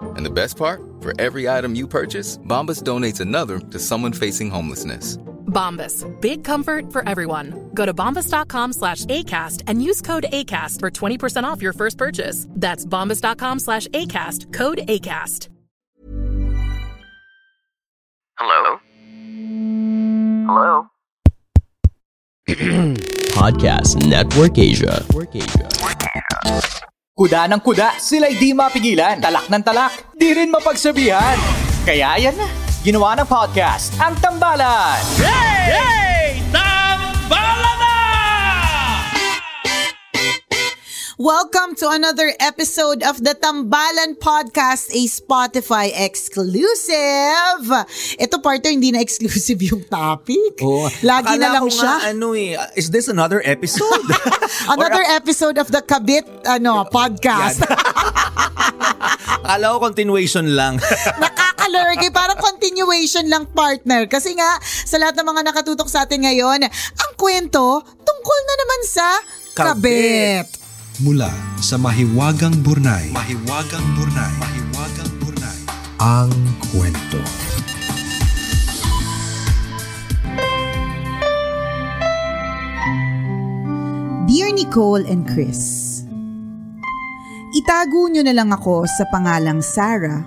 And the best part? For every item you purchase, Bombas donates another to someone facing homelessness. Bombas. Big comfort for everyone. Go to bombas.com slash ACAST and use code ACAST for 20% off your first purchase. That's bombas.com slash ACAST. Code ACAST. Hello? Hello? Podcast Network Asia. Network Asia. Kuda ng kuda, sila'y di mapigilan. Talak ng talak, di rin mapagsabihan. Kaya yan na, ginawa ng podcast, ang Tambalan. Hey! Hey! Tambalan Welcome to another episode of the Tambalan Podcast, a Spotify exclusive. Ito partner, hindi na exclusive yung topic. Oh, Lagi na lang siya. Nga, ano eh, is this another episode? Another episode of the Kabit ano podcast. Akala ko continuation lang. Nakakalurky. Parang continuation lang, partner. Kasi nga, sa lahat ng mga nakatutok sa atin ngayon, ang kwento tungkol na naman sa kabit. Mula sa Mahiwagang Burnay. Mahiwagang Burnay. Mahiwagang Burnay. Ang kwento. Dear Nicole and Chris, Itago nyo na lang ako sa pangalang Sarah,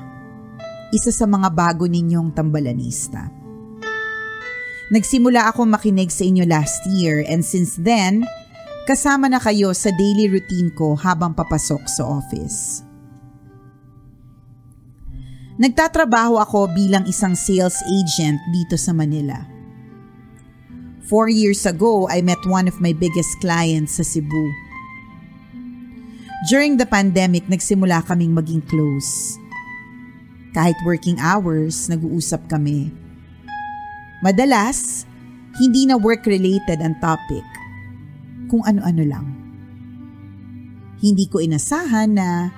isa sa mga bago ninyong tambalanista. Nagsimula ako makinig sa inyo last year and since then, kasama na kayo sa daily routine ko habang papasok sa office. Nagtatrabaho ako bilang isang sales agent dito sa Manila. Four years ago, I met one of my biggest clients sa Cebu. During the pandemic, nagsimula kaming maging close. Kahit working hours, nag-uusap kami. Madalas, hindi na work-related ang topic. Kung ano-ano lang. Hindi ko inasahan na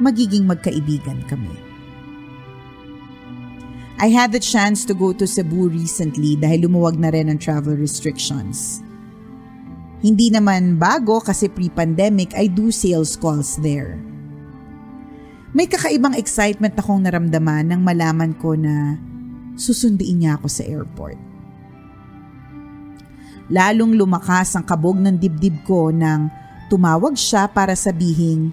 magiging magkaibigan kami. I had the chance to go to Cebu recently dahil lumuwag na rin ang travel restrictions. Hindi naman bago kasi pre-pandemic I do sales calls there. May kakaibang excitement akong naramdaman nang malaman ko na susunduin niya ako sa airport. Lalong lumakas ang kabog ng dibdib ko nang tumawag siya para sabihing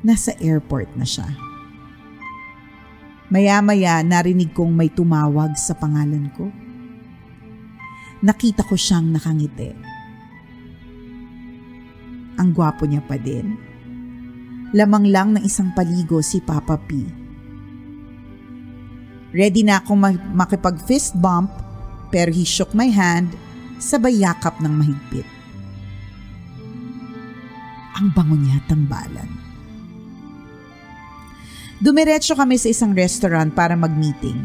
nasa airport na siya. Maya-maya narinig kong may tumawag sa pangalan ko. Nakita ko siyang nakangiti. Ang gwapo niya pa din. Lamang lang ng isang paligo si Papa P. Ready na akong ma- makipag fist bump pero he shook my hand sabay yakap ng mahigpit. Ang bango niya tambalan. Dumiretso kami sa isang restaurant para mag-meeting.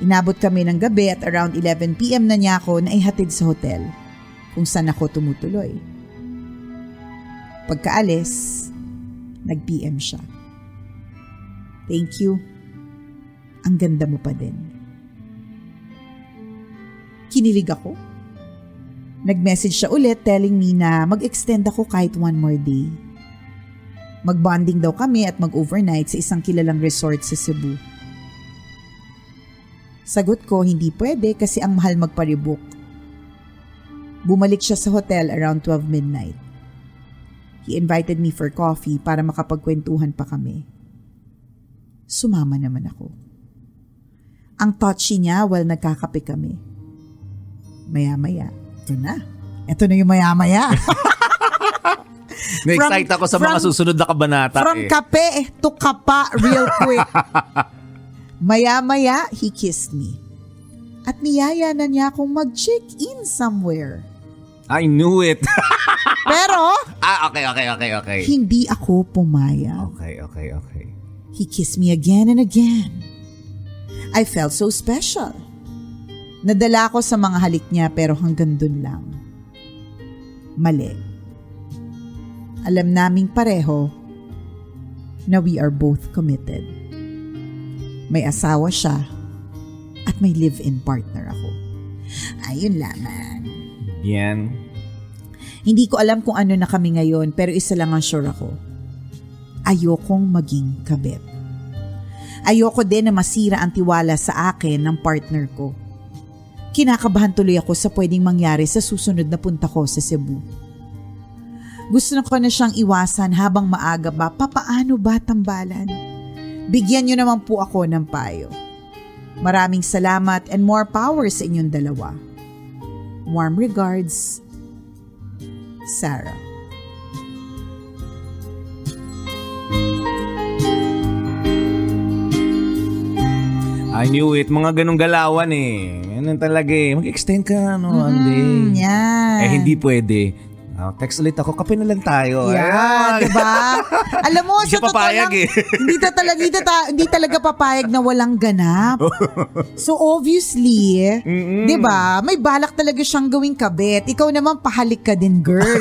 Inabot kami ng gabi at around 11pm na niya ako na ihatid sa hotel kung saan ako tumutuloy. Pagkaalis, nag-PM siya. Thank you. Ang ganda mo pa din. Kinilig ako. Nag-message siya ulit telling me na mag-extend ako kahit one more day. Mag-bonding daw kami at mag-overnight sa isang kilalang resort sa Cebu. Sagot ko hindi pwede kasi ang mahal magparebook. Bumalik siya sa hotel around 12 midnight. He invited me for coffee para makapagkwentuhan pa kami. Sumama naman ako. Ang touchy niya while nagkakape kami. Maya-maya, ito na. Ito na yung maya-maya. Na-excite ako sa mga from- susunod na kabanata From eh. kape to kapa real quick. Maya-maya, he kissed me. At niyaya na niya akong mag-check-in somewhere. I knew it. Pero, ah, okay, okay, okay, okay. hindi ako pumayag. Okay, okay, okay. He kissed me again and again. I felt so special. Nadala ako sa mga halik niya pero hanggang dun lang. Mali. Alam naming pareho na we are both committed. May asawa siya at may live-in partner ako. Ayun lamang. Bien. Hindi ko alam kung ano na kami ngayon pero isa lang ang sure ako. Ayokong maging kabit. Ayoko din na masira ang tiwala sa akin ng partner ko. Kinakabahan tuloy ako sa pwedeng mangyari sa susunod na punta ko sa Cebu. Gusto na ko na siyang iwasan habang maaga ba, papaano ba tambalan? Bigyan niyo naman po ako ng payo. Maraming salamat and more power sa inyong dalawa. Warm regards, Sarah. I knew it. Mga ganong galawan eh. Yan talaga eh. Mag-extend ka, no? Mm, Andy. yan. Eh, hindi pwede. Ah, text ulit ako. Kape na lang tayo. Ayan. di ba? Alam mo, sa totoo lang, eh. hindi, ta talaga, hindi, ta- hindi talaga papayag na walang ganap. So obviously, di ba, may balak talaga siyang gawing kabit. Ikaw naman, pahalik ka din, girl.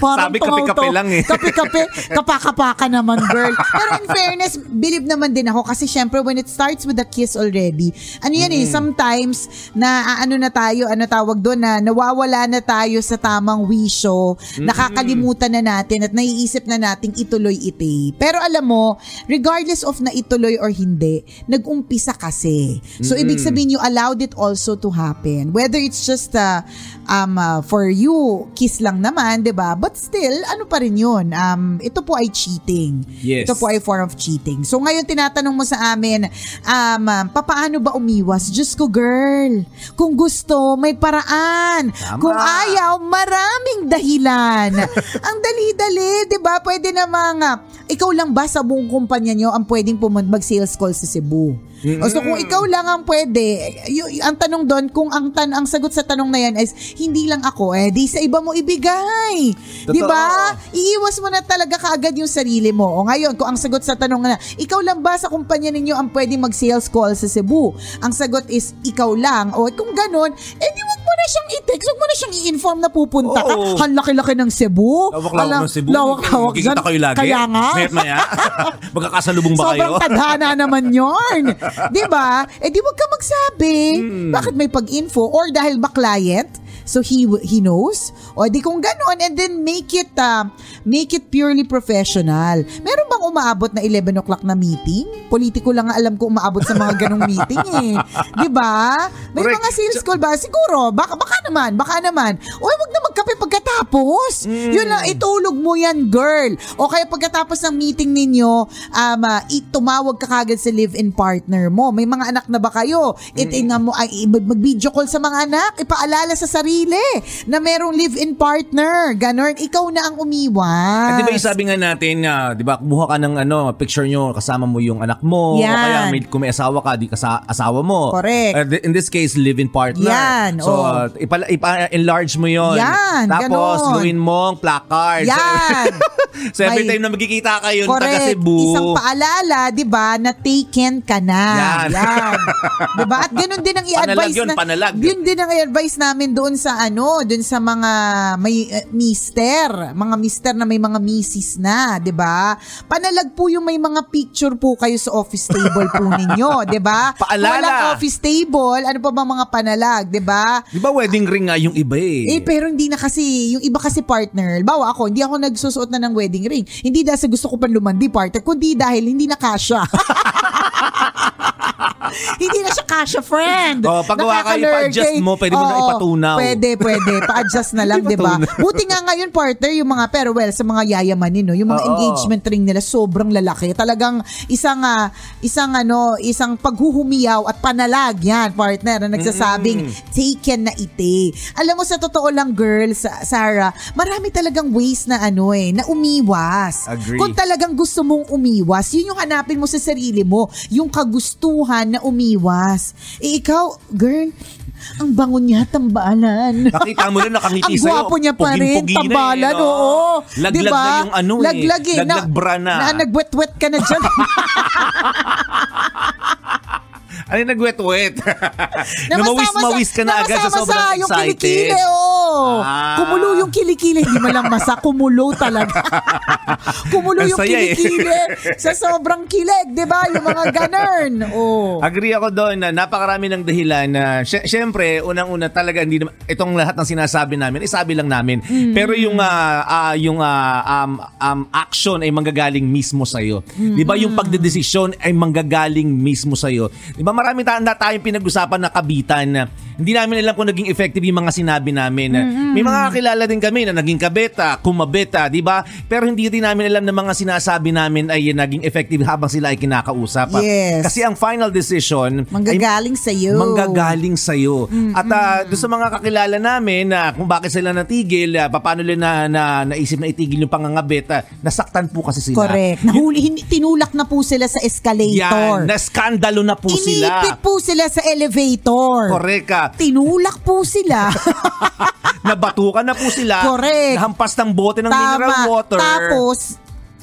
Parang Sabi, kape-kape lang eh. Kape-kape, kapaka ka naman, girl. Pero in fairness, believe naman din ako kasi syempre when it starts with a kiss already, ano yan eh, sometimes na ano na tayo, ano tawag doon, na nawawala na tayo sa tamang wisyo, nakakalimutan na natin at naiisip na nating ituloy ite. Pero alam mo, regardless of na ituloy or hindi, nag-umpisa kasi. So ibig sabihin you allowed it also to happen. Whether it's just uh, um, uh, for you, kiss lang naman, 'di ba? But still, ano pa rin 'yun? Um, ito po ay cheating. Yes. Ito po ay form of cheating. So ngayon tinatanong mo sa amin, um, um, papaano ba umiwas? Diyos ko, girl. Kung gusto, may paraan. Tama. Kung ayaw, maraming dahilan. ang dali-dali, 'di ba? Pwede namang ah, ikaw lang ba sa buong kumpanya nyo ang pwedeng pumun- mag-sales call sa Cebu? O so kung ikaw lang ang pwede, y- y- ang tanong doon, kung ang, tan ang sagot sa tanong na yan is, hindi lang ako, eh, di sa iba mo ibigay. Di ba? Iiwas mo na talaga kaagad yung sarili mo. O ngayon, kung ang sagot sa tanong na, ikaw lang ba sa kumpanya ninyo ang pwedeng mag-sales call sa Cebu? Ang sagot is, ikaw lang. O kung ganun, eh di wag mo na siyang i-text, wag mo na siyang i-inform na pupunta ka. Oo. Han laki-laki ng Cebu. Lawak-lawak ng Cebu. Lawak-lawak dyan. kayo lagi. Kaya nga. Maya. Magkakasalubong ba kayo? Sobrang tadhana naman yon, 'Di ba? Eh di wag ka magsabi. Hmm. Bakit may pag-info or dahil ba client? So he he knows. O di kung ganoon and then make it uh, make it purely professional. Meron bang umaabot na 11 o'clock na meeting? Politiko lang alam ko umaabot sa mga ganong meeting eh. 'Di ba? May Correct. mga sales call ba? Siguro, baka baka naman, baka naman. Oy, wag na magkape pagkatapos. Hmm. Yun lang, itulog mo yan, girl. O kaya pagkatapos ng meeting ninyo, um, uh, itumawag ka kagad sa live-in partner mo. May mga anak na ba kayo? Itingnan mo, ay, mag- mag-video call sa mga anak. Ipaalala sa sarili na merong live-in partner. Ganon, ikaw na ang umiwas. Ah, di ba yung sabi nga natin, na, di ba, kumuha ka ng ano, picture nyo, kasama mo yung anak mo. Yan. O kaya may, kung may asawa ka, di kasa, asawa mo. Correct. Uh, in this case, live-in partner. Yan, So, oh. uh, ipa- ipa-enlarge mo yon Yan, Tapos, ganon. Gawin mong placard. Yan. so, every May- time na magkikita kayo, taga Correct. Cebu. Isang paalala, 'di ba, na taken ka na. Yan. Yan. 'Di ba? At ganun din ang i-advise Panalag yun, na panalag. Yun din ang i-advise namin doon sa ano, doon sa mga may uh, mister, mga mister na may mga misis na, 'di ba? Panalag po yung may mga picture po kayo sa office table po ninyo, 'di ba? Kung Paalala. Walang office table, ano pa ba mga panalag, 'di ba? Di ba wedding ring nga yung iba eh? Eh, pero hindi na kasi, yung iba kasi partner, bawa ako, hindi ako nagsusuot na ng wedding ring. Hindi dahil sa gusto ko pang lumandi partner, kundi dahil hindi na kasha. Hindi na siya kasha friend. Oh, pag gawa kayo, Nakakalurkate. pa-adjust mo, pwede mo na Oo, ipatunaw. Pwede, pwede. Pa-adjust na lang, di ba? Buti nga ngayon, partner, yung mga, pero well, sa mga yayamanin, no, yung mga Oo. engagement ring nila, sobrang lalaki. Talagang isang, ah, isang, ano, isang paghuhumiyaw at panalag yan, partner, na nagsasabing, taken na ite. Alam mo, sa totoo lang, girls, Sarah, marami talagang ways na ano eh, na umiwas. Agree. Kung talagang gusto mong umiwas, yun yung hanapin mo sa sarili mo, yung kagustuhan na umiwas. Eh ikaw, girl, ang bango niya, tambalan. Nakita mo na nakangiti Ang sa'yo. gwapo niya pa rin, eh, tambalan, no? oo. Laglag Diba? na yung ano eh. Laglag eh. Laglag bra na. Na nagwet-wet ka na dyan. Ano yung nagwet-wet? Na Namawis-mawis ka na agad sa namasama sobrang yung excited. kilikili, oh. Ah. Kumulo yung kilikili. Hindi mo lang masa, kumulo talaga. kumulo yung eh. kilikili sa sobrang kilig, di ba? Yung mga ganern. Oh. Agree ako doon na napakarami ng dahilan na sy- syempre unang-una talaga hindi naman itong lahat ng sinasabi namin isabi lang namin Mm. pero yung ah, ah, yung ah, um, um, action ay manggagaling mismo sa iyo. 'Di ba yung pagdedesisyon ay manggagaling mismo sa iyo. 'Di ba marami ta- na tayong pinag-usapan na kabitan na hindi namin alam kung naging effective yung mga sinabi namin. May mga kakilala din kami na naging kabeta, kumabeta, 'di ba? Pero hindi din namin alam na mga sinasabi namin ay naging effective habang sila ay kinakausap. Yes. Kasi ang final decision Manggagaling sa iyo. manggagaling sa iyo. At ah, doon sa mga kakilala namin na kung bakit sila natigil, uh, paano nila na, na naisip na itigil yung pangangabet, ah, nasaktan po kasi sila. Correct. Nahuli, tinulak na po sila sa escalator. Yan, naskandalo na po sila. Inipit po sila sa elevator. Correct ka. Tinulak po sila. Nabatukan na po sila. Correct. Nahampas ng bote ng mineral Tama. water. Tapos,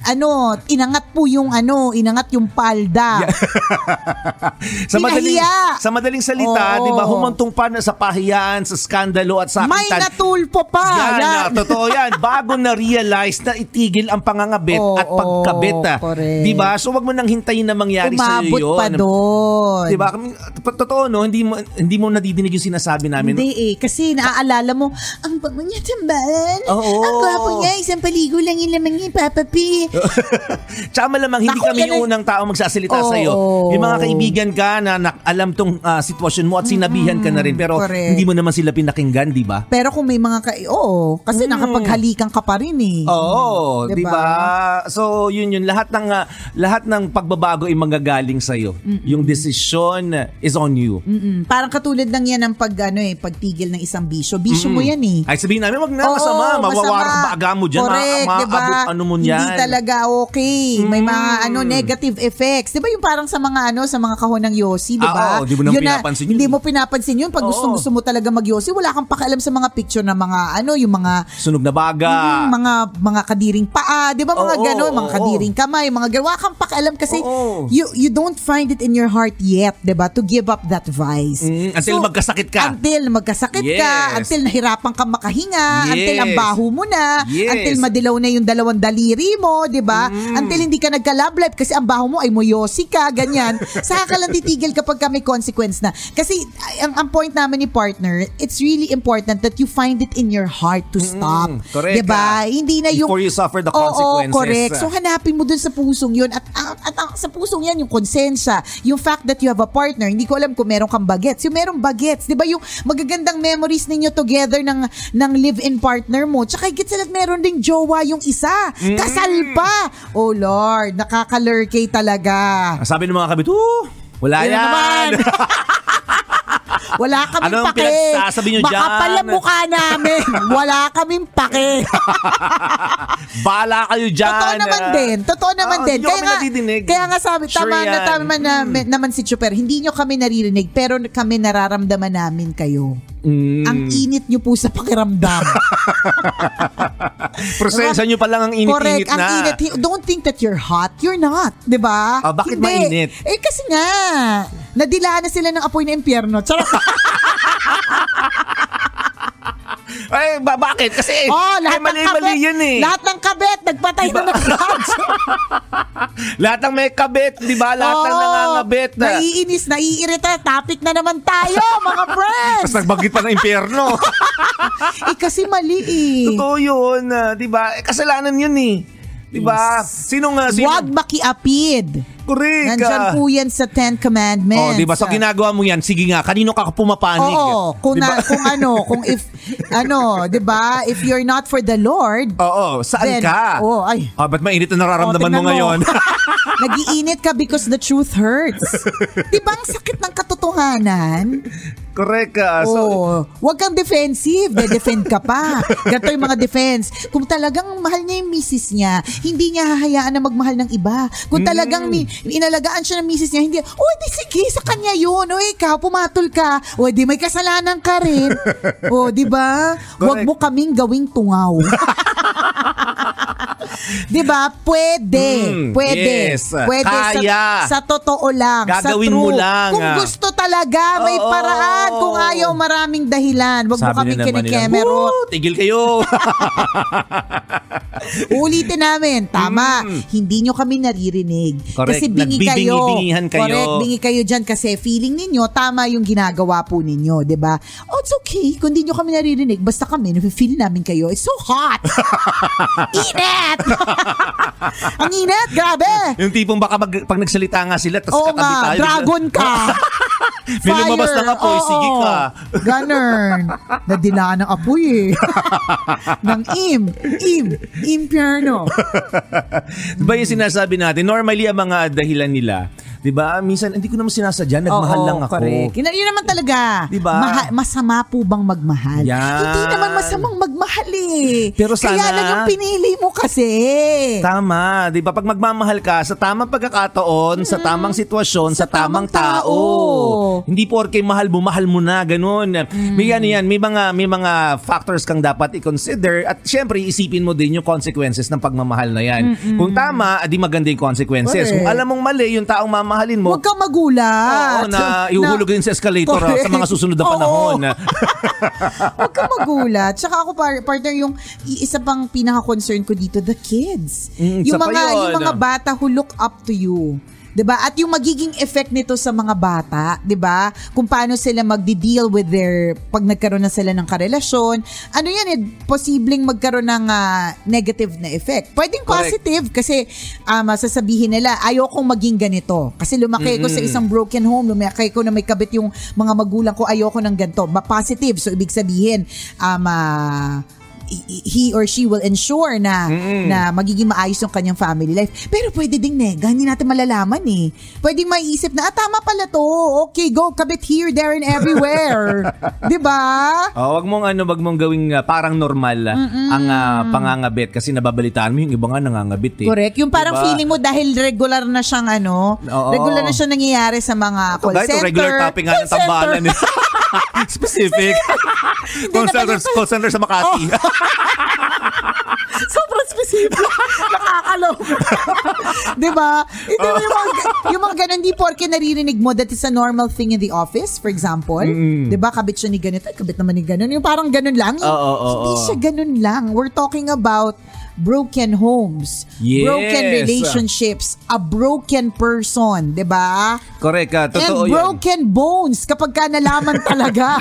ano, inangat po yung ano, inangat yung palda. sa madaling Pinahiya. sa madaling salita, Oo. 'di ba, humantong pa na sa pahiyan, sa skandalo at sakitan. May natulpo pa. Yan, Yan. ah, totoo yan. Bago na-realize na itigil ang pangangabit Oo, at pagkabit. ah. correct. Di ba? So, wag mo nang hintayin na mangyari sa Umabot iyo yun. pa doon. Di ba? Kami- Totoo, no? Hindi mo, hindi mo nadidinig yung sinasabi namin. Hindi eh. Kasi naaalala mo, ang bango niya tambalan. Oo. Ang gwapo niya, isang paligo lang yung laman niya, Papa P. Tsaka malamang hindi Naku, kami yan yung unang tao magsasalita Oo. sa iyo. May mga kaibigan ka na, na alam tong ah, sitwasyon mo at sinabihan ka na rin pero correct. hindi mo naman sila pinakinggan, di ba? Pero kung may mga ka... Oo, kasi nakapaghalikan ka pa rin eh. Mm. Oo, Diba? 'di ba? So, yun yun lahat ng ah, lahat ng pagbabago ay manggagaling sa iyo. Yung decision is on you. Mm-mm. Parang katulad lang yan ng pag, ano eh, pagtigil ng isang bisyo. Bisyo mo yan eh. Ay sabihin namin, wag na Oo, masama, masama. baga mo diyan, Correct, ma- diba? maabot ano mo niyan. Hindi talaga okay. May mga ano negative effects. 'Di ba yung parang sa mga ano sa mga kahon ng Yossi, 'di ba? Ah, oo, di mo na Yun pinapansin yun. Hindi mo pinapansin yun pag gusto gusto mo talaga mag-Yossi, wala kang pakialam sa mga picture ng mga ano, yung mga Sunog na baga. Mm, mga mga kadiring paa, 'di ba mga Oo, gano'n, mga oo. kadiring kamay, mga gawa kang pakialam kasi Oo. you you don't find it in your heart yet, 'di ba, to give up that vice. Mm, until magkasakit ka. Until magkasakit ka, Yes. until nahirapan ka makahinga, Yes. until ang baho mo na, Yes. until madilaw na yung dalawang daliri mo, 'di ba? Mm. Until hindi ka nagka-love life kasi ang baho mo ay moyosi ka, ganyan. Saka ka lang titigil kapag ka may consequence na. Kasi ang, ang point namin ni partner, it's really important that you find it in your heart to stop. Mm, correct 'Di ba? ka. Hindi na yung Before you suffer the Oo, consequences. correct. So hanapin mo dun sa pusong yun at, at, at, ang- sa pusong yan yung konsensya, yung fact that you have a partner. Hindi ko alam kung meron kang bagets. Yung merong bagets, 'di ba? Yung magagandang memories ninyo together ng ng live-in partner mo. Tsaka higit sa lahat meron ding jowa yung isa. Mm. Kasal pa. Oh Lord, nakakalurkay talaga. Sabi ng mga kabit, "Oh, wala Ayun yan." naman. Wala kaming Anong pake. pinagsasabi nyo dyan? Makapal ang mukha namin. Wala kaming pake. Bala kayo dyan. Totoo naman ah. din. Totoo naman Ah, din. hindi nyo Kaya kami nga, kaya nga sabi, Sure tama na tama na, me- naman si Chuper. Hindi nyo kami naririnig, pero kami nararamdaman namin kayo. Mm. Ang init nyo po sa pakiramdam. Prosesan nyo pa lang ang init-init Correct. Ang na. init. Don't think that you're hot. You're not. 'Di ba? Ah, bakit Hindi. mainit? Eh kasi nga, nadilaan na sila ng apoy na impyerno. Charot. Ay, ba- bakit? Kasi, oh, lahat eh, mali-mali ng kabet, yun eh. Lahat ng kabet, nagpatay na ng. Lahat ng may kabit, di ba? Lahat ng Oo, nangangabit. Na. Naiinis, naiirita. Topic na naman tayo, mga friends. Tapos nagbagit pa ng impyerno. eh, kasi mali eh. Totoo yun, ah, di ba? Eh, kasalanan yun eh. Diba? Sinong, uh, sino? Huwag makiapid. Correct. Nandyan po yan sa Ten Commandments. Oh, di ba? So ginagawa mo yan. Sige nga, kanino ka pumapanig? Oo, kung, Diba? na, kung ano, kung if, ano, di ba? If you're not for the Lord, Oo, saan Then, ka? oh, ay. Ah, ba't mainit na nararamdaman Oh, mo ngayon? Nagiinit ka because the truth hurts. di ba ang sakit ng katotohanan? Correct ka. So, oh, wag kang defensive. De-defend ka pa. Ganito yung mga defense. Kung talagang mahal niya yung misis niya, hindi niya hahayaan na magmahal ng iba. Kung talagang mi- inalagaan siya ng misis niya, hindi, oh, di sige, sa kanya yun. O ikaw, pumatol ka. O di may kasalanan ka rin. o, di ba? Wag mo kaming gawing tungaw. di ba? Pwede. Mm, pwede. yes. Pwede Kaya. Sa, sa totoo lang. Gagawin sa mo true. lang, Kung ah. gusto talaga, may Oo. paraan. Kung ayaw, maraming dahilan. Wag mo kami. "Woo, tigil kayo. Ulitin namin, tama. Mm. Hindi nyo kami naririnig. Correct. Kasi bingi kayo. Kayo. Correct, bingi kayo dyan kasi feeling ninyo, tama yung ginagawa po ninyo, di ba? Oh, it's okay. Kung hindi nyo kami naririnig, basta kami, nafe-feel namin kayo. It's so hot! init! Ang init, grabe! yung tipong baka mag, pag nagsalita nga sila, tapos Oo katabi nga, tayo. dragon ka! May lumabas na apoy, Oo. sige ka. Ganun. Nadilaan ng apoy eh. ng im. Im. Impyerno. Ba yung sinasabi natin, normally ang mga dahilan nila, di ba, minsan hindi ko naman sinasadya, nagmahal Oo, lang ako. Correct. Yun, yun naman talaga. Diba? Maha- masama po bang magmahal? Yan. Hindi naman masamang magmahal eh. Pero Kaya sana- lang yung pinili mo kasi. Tama, 'di ba? Pag magmamahal ka sa tamang pagkakataon, sa tamang sitwasyon, sa, tamang, tamang tao. tao. Hindi porke mahal mo, mahal mo na, ganun. May ano yan, may mga may mga factors kang dapat i-consider at syempre isipin mo din yung consequences ng pagmamahal na yan. Kung tama, adi maganda yung consequences. Correct. Kung alam mong mali yung taong mamahalin mo, Huwag kang magulat. oo, na ihuhulog din sa escalator ah, sa mga susunod na panahon. Huwag kang magulat. Tsaka ako par- partner yung isa pang pinaka-concern ko dito, the kids. Mm, yung mga yun. yung mga bata who look up to you. 'Di ba? At yung magiging effect nito sa mga bata, 'di ba? Kung paano sila magdi-deal with their pag nagkaroon na sila ng karelasyon. Ano 'yan eh, posibleng magkaroon ng ah, negative na effect. Pwedeng Correct. positive kasi um, sasabihin nila, ayokong maging ganito. Kasi lumaki ko sa isang broken home, lumaki ko na may kabit yung mga magulang ko, ayoko ng ganito. Ma- positive. So, ibig sabihin, um, ah, he- or she will ensure na na magiging maayos yung kanyang family life. Pero pwede ding nega, hindi natin malalaman eh. Pwedeng maiisip na, ah, tama pala to. Okay, go, kabit here, there, and everywhere. ba? Oh, wag mong ano, wag mong gawing ah, parang normal ah, ang ah, pangangabit kasi nababalitaan mo yung iba nga nangangabit eh. Correct. Yung parang Diba? feeling mo dahil regular na siyang ano, Oo. regular na siya nangyayari sa mga call Kahit center. regular topic nga ng call tambalan eh. Specific. call, center, call center sa Makati. Sobrang specific. Nakakaloko. di ba? Hindi mo yung mga, yung mga ganun, di porke naririnig mo that is a normal thing in the office, for example. Di ba? Kabit siya ni ganito, ay, kabit naman ni ganun. Yung parang ganun lang. Oo, oo, Hindi oo. siya ganun lang. We're talking about broken homes, Yes. broken relationships, a broken person, di ba? Correct ka. Totoo And yan. broken bones kapag ka nalaman talaga.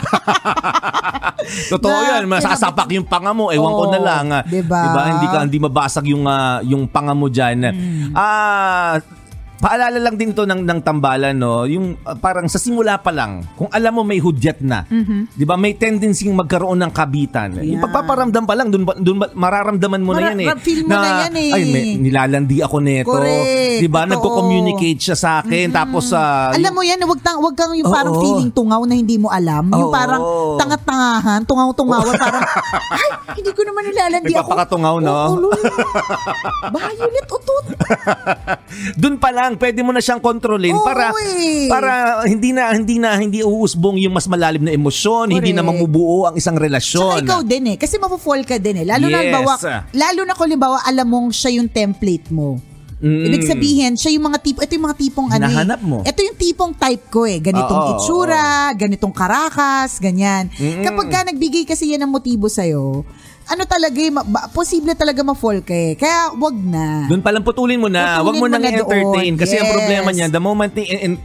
Totoo na yan. Masasapak yung panga mo. Ewan ko na lang. ah. diba? Diba? Hindi ka hindi mabasag yung ah, yung panga mo diyan. Hmm. Ah Paalala lang din to ng, ng tambalan, no? Yung ah, parang sa simula pa lang, kung alam mo may hudyat na, di ba may tendency magkaroon ng kabitan. Mm-hmm. Yung Yeah. pagpaparamdam pa lang, dun, dun mararamdaman mo Mara- na yan eh. feel mo na yan eh. Ay, may, nilalandi ako neto. Correct. Di ba? Nagko-communicate siya sa akin. Tapos, ah, Alam mo yan, wag, tang, wag kang yung parang feeling tungaw na hindi mo alam. Yung Oo. parang tangat-tangahan, tungaw-tungawan, parang, ay, hindi ko naman nilalandi ako. Nagpapakatungaw, no? Oo, ulo. Violet, utot. Doon pa lang pwede mo na siyang kontrolin Oo, para eh. para hindi na hindi na hindi uusbong yung mas malalim na emosyon, hindi na Correct. mamubuo ang isang relasyon. ikaw din eh. Kasi mapufall ka din eh. Lalo na, Yes. halimbawa, lalo na kung halimbawa, alam mong siya yung template mo. Mm. Ibig sabihin, siya yung mga tipo, ito yung mga tipong ano eh. Hinahanap mo. Ito yung tipong type ko eh. Ganitong Oo, itsura, ganitong karakas, ganyan. Mm-mm. Kapag ka nagbigay kasi yan ng motibo sa'yo, ano talaga, eh, ma- ba- posible talaga ma-fall ka eh. Kaya wag na. Doon palang putulin mo na. Putulin Huwag mo mo nang na i-entertain. doon. Kasi ang Yes. problema niya, the moment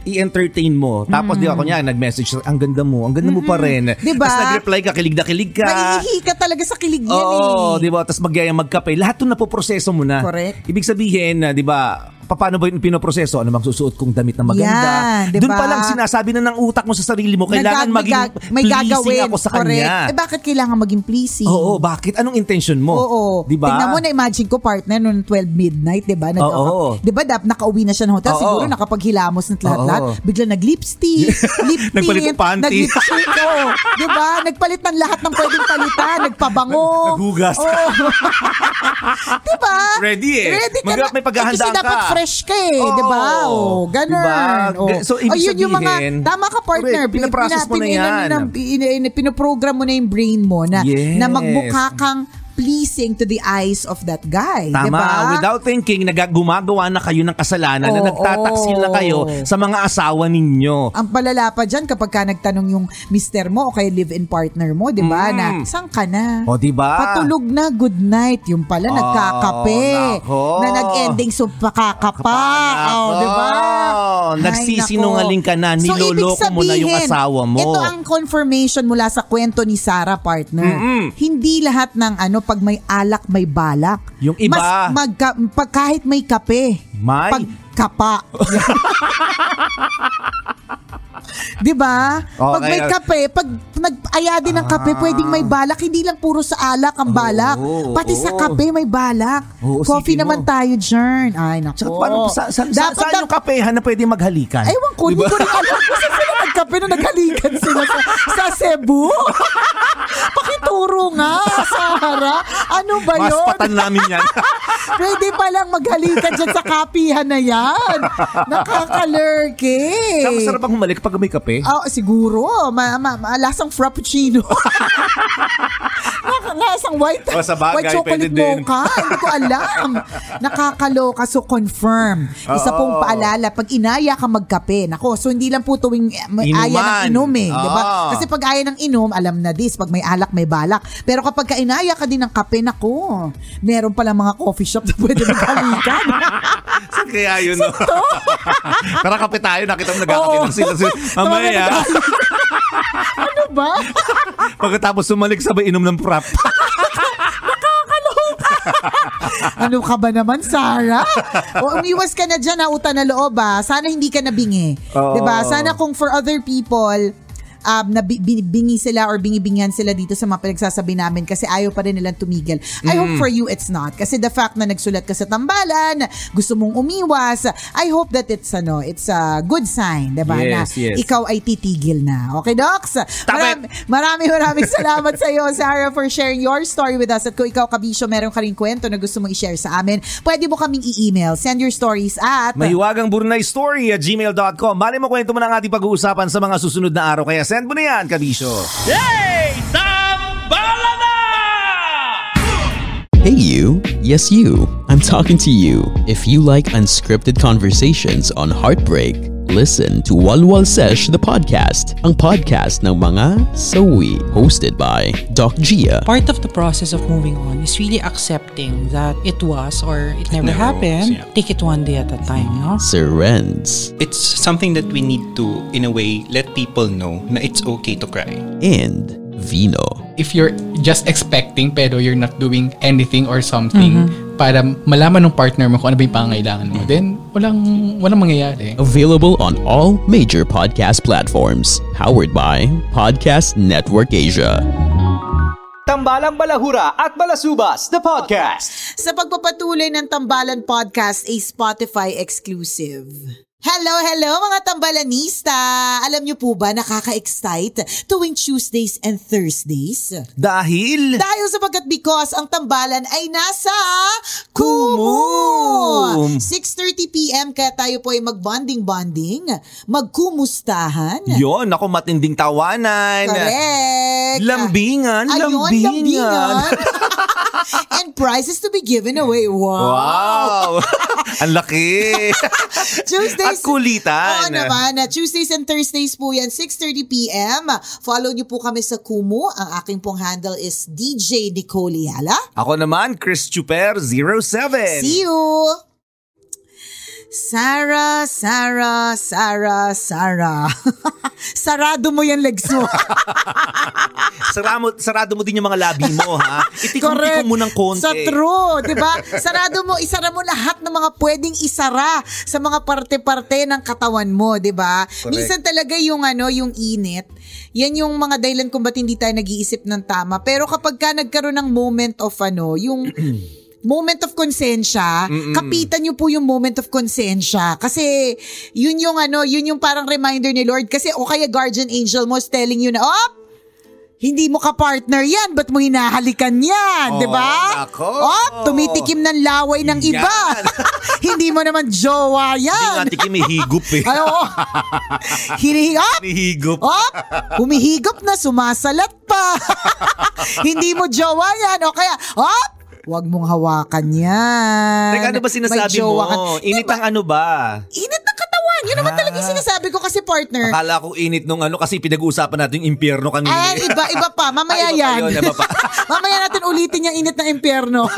i-entertain mo, tapos di ba, kunya, nag-message, ang ganda mo, ang ganda mo pa rin. Diba? Tapos nag-reply ka, kilig na kilig ka. Maiihi ka talaga sa kilig yan Oo, eh. di ba? Tapos magyaya magkape. Lahat 'to napoproseso mo na. Correct. Ibig sabihin, na, di ba, paano ba yung pinoproseso? Ano bang susuot kong damit na maganda? Yan, di Doon pa lang sinasabi na ng utak mo sa sarili mo, kailangan Nagag- maging may may pleasing gagawin. ako sa Correct. kanya. Eh bakit kailangan maging pleasing? Oo, bakit? Anong intention mo? Oo. Di ba? Tingnan mo na imagine ko partner noong 12 midnight, 'di ba? Oo. 'Di ba dap nakauwi na siya ng hotel, Oo. siguro nakapaghilamos na lahat-lahat. Oo. Bigla nag-lipstick, lip tint, Nagpalit ng panty. nag-lipstick, oo. 'Di ba? Nagpalit ng lahat ng pwedeng palitan, nagpabango. Naghugas. Oo. 'Di ba? Ready eh. Ready ka Mag- na. may paghahandaan kasi ka. dapat fresh ka eh, 'di ba? Oh, ganun. Diba? Oh. So, ibig oh, yun yung mga sabihin- tama ka partner. Correct. Pinaprocess mo na Pina- yan. pina- pina- pina- Pinoprogram mo na yung brain mo na Yes. na magmukha kang pleasing to the eyes of that guy. Tama, diba? without thinking, nag- gumagawa na kayo ng kasalanan na Oo. nagtataksil na kayo sa mga asawa ninyo. Ang palala pa dyan kapag ka nagtanong yung mister mo o kay live-in partner mo, di ba? Mm. Na, saan ka na? O, di ba? Patulog na, good night. Yung pala, Oh, nagkakape. nako. Na nag-ending sa pakakapa. Oh, di ba? Nagsisinungaling ka na, niloloko ibig mo na yung asawa mo. Ito ang confirmation mula sa kwento ni Sarah, partner. Mm-mm. Hindi lahat ng ano, pag may alak, may balak. Yung iba. Mas magka, pag kahit may kape. May? Pag kapa. 'Di ba? Oh, pag may kaya- kape, pag nag-aya din ng kape, Ah. pwedeng may balak. Hindi lang puro sa alak ang balak. Oo, Pati sa oo. kape may balak. Oo, Coffee naman mo. tayo, Jern. Ay, nako. Sa, paano, sa, sa, sa, Dapat saan na- yung kapehan na pwede maghalikan? Ewan ko, hindi ko rin alam kung saan sila nagkape nung naghalikan sila sa, sa Cebu. Pakituro nga, Sarah. Ano ba yun? patan namin yan. Pwede palang maghalikan dyan sa kapihan na yan. Nakakalurke. Saka masarap ang humalik pag may kape. Oh, siguro. Ma, ma, ma- lasang frappuccino. Naka- lasang white, O, sa bagay, white chocolate mocha. Hindi ko alam. Nakakaloka. So, confirm. Isa pong paalala, pag inaya ka magkape, nako, so hindi lang po tuwing eh, may aya Inuman. ng inom eh. di ba? Ah. Kasi pag aya ng inom, alam na this. Pag may alak, may balak. Pero kapag ka inaya ka din ng kape, nako, meron pala mga coffee shop na pwede maghalikan. Saan kaya yun? No? Tara kape tayo, nakita mo nagkakape ng sila. sila. Mamaya, ano ba? pagkatapos sumalik sabay inom ng prop. Ano ka ba naman, Sarah? O, umiwas ka na dyan, ha, uta na loob, ha? Sana hindi ka nabingi. Oo. 'Di ba? Sana kung for other people, um, na bi- bi- bingi sila or bingi-bingihan sila dito sa mga pinagsasabi namin kasi ayaw pa rin nilang tumigil. I Mm. hope for you it's not. Kasi the fact na nagsulat ka sa tambalan, gusto mong umiwas, I hope that it's ano, it's a good sign, 'di ba? na Yes, yes. ikaw ay titigil na. Okay, Docs? Marami, maraming maraming salamat sa iyo, Sarah, for sharing your story with us. At kung ikaw, Kabisyo, meron ka rin kwento na gusto mong i-share sa amin, pwede mo kaming i-email. Send your stories at... Mahiwagang Burnay Story at gmail.com. Mali mo kwento mo ng ating pag-uusapan sa mga susunod na araw. Kaya send mo na yan, Kabisyo. Yay! Tambala na! Hey, you. Yes, you. I'm talking to you. If you like unscripted conversations on heartbreak, listen to Walwal Sesh the podcast, ang podcast ng mga sawi, hosted by Doc Gia. Part of the process of moving on is really accepting that it was or it never, never happened. was, yeah. Take it one day at a time, no? Sir Renz It's something that we need to, in a way, let people know na it's okay to cry. and Vino. if you're just expecting pero you're not doing anything or something para malaman ng partner mo kung ano ba yung pangangailangan mo, then walang, walang mangyayari. Available on all major podcast platforms. Powered by Podcast Network Asia. Tambalang Balahura at Balasubas, the podcast. Sa pagpapatuloy ng Tambalan Podcast, a Spotify exclusive. Hello, hello mga tambalanista! Alam niyo po ba nakaka-excite tuwing Tuesdays and Thursdays? Dahil... Dahil sapagkat because ang tambalan ay nasa! Kumu! 6.30pm kaya tayo po ay mag-bonding-bonding, magkumustahan. Yon, ako matinding tawanan. Correct. Lambingan, Ayun, lambingan. lambingan. and prizes to be given away. Wow! Wow! Ang laki! Tuesdays. At kulitan. Oo naman. Na Tuesdays and Thursdays po yan, 6.30pm. Follow niyo po kami sa Kumu. Ang aking pong handle is DJ Nicole Yala. Ako naman, Chris Chuper, 07. See you! Sarah, Sarah, Sarah, Sarah. Sarado mo yan legs mo. sarado, sarado mo din yung mga labi mo, ha? Itikom-tikom mo ng konti. Sa true, di ba? Sarado mo, isara mo lahat ng mga pwedeng isara sa mga parte-parte ng katawan mo, di ba? Minsan talaga yung ano, yung init, yan yung mga dahilan kung ba't hindi tayo nag-iisip ng tama. Pero kapag ka nagkaroon ng moment of ano, yung moment of konsensya, Mm-mm. kapitan niyo po yung moment of konsensya. Kasi yun yung ano, yun yung parang reminder ni Lord. Kasi o kaya guardian angel mo is telling you na, op, hindi mo ka-partner yan. Ba't mo hinahalikan yan? Oh, di ba? nako. Op, tumitikim ng laway ng Yan. iba. hindi mo naman jowa Hindi yan. nga tikim, may higup eh. Ay, oo. Hinihigop. Hihigup. Op, humihigop na, sumasalat pa. hindi mo jowa yan. O kaya, op, Huwag mong hawakan yan. Teka, ano ba sinasabi jowa ka. mo? Init ang ano ba? Init ng katawan. Yun naman talaga yung sinasabi ko kasi partner. Akala ko init nung ano kasi pinag-uusapan natin yung impyerno kanina. Ay, iba, iba pa. Mamaya Ay, iba pa yan. yun, iba pa. Mamaya natin ulitin yung init ng impyerno.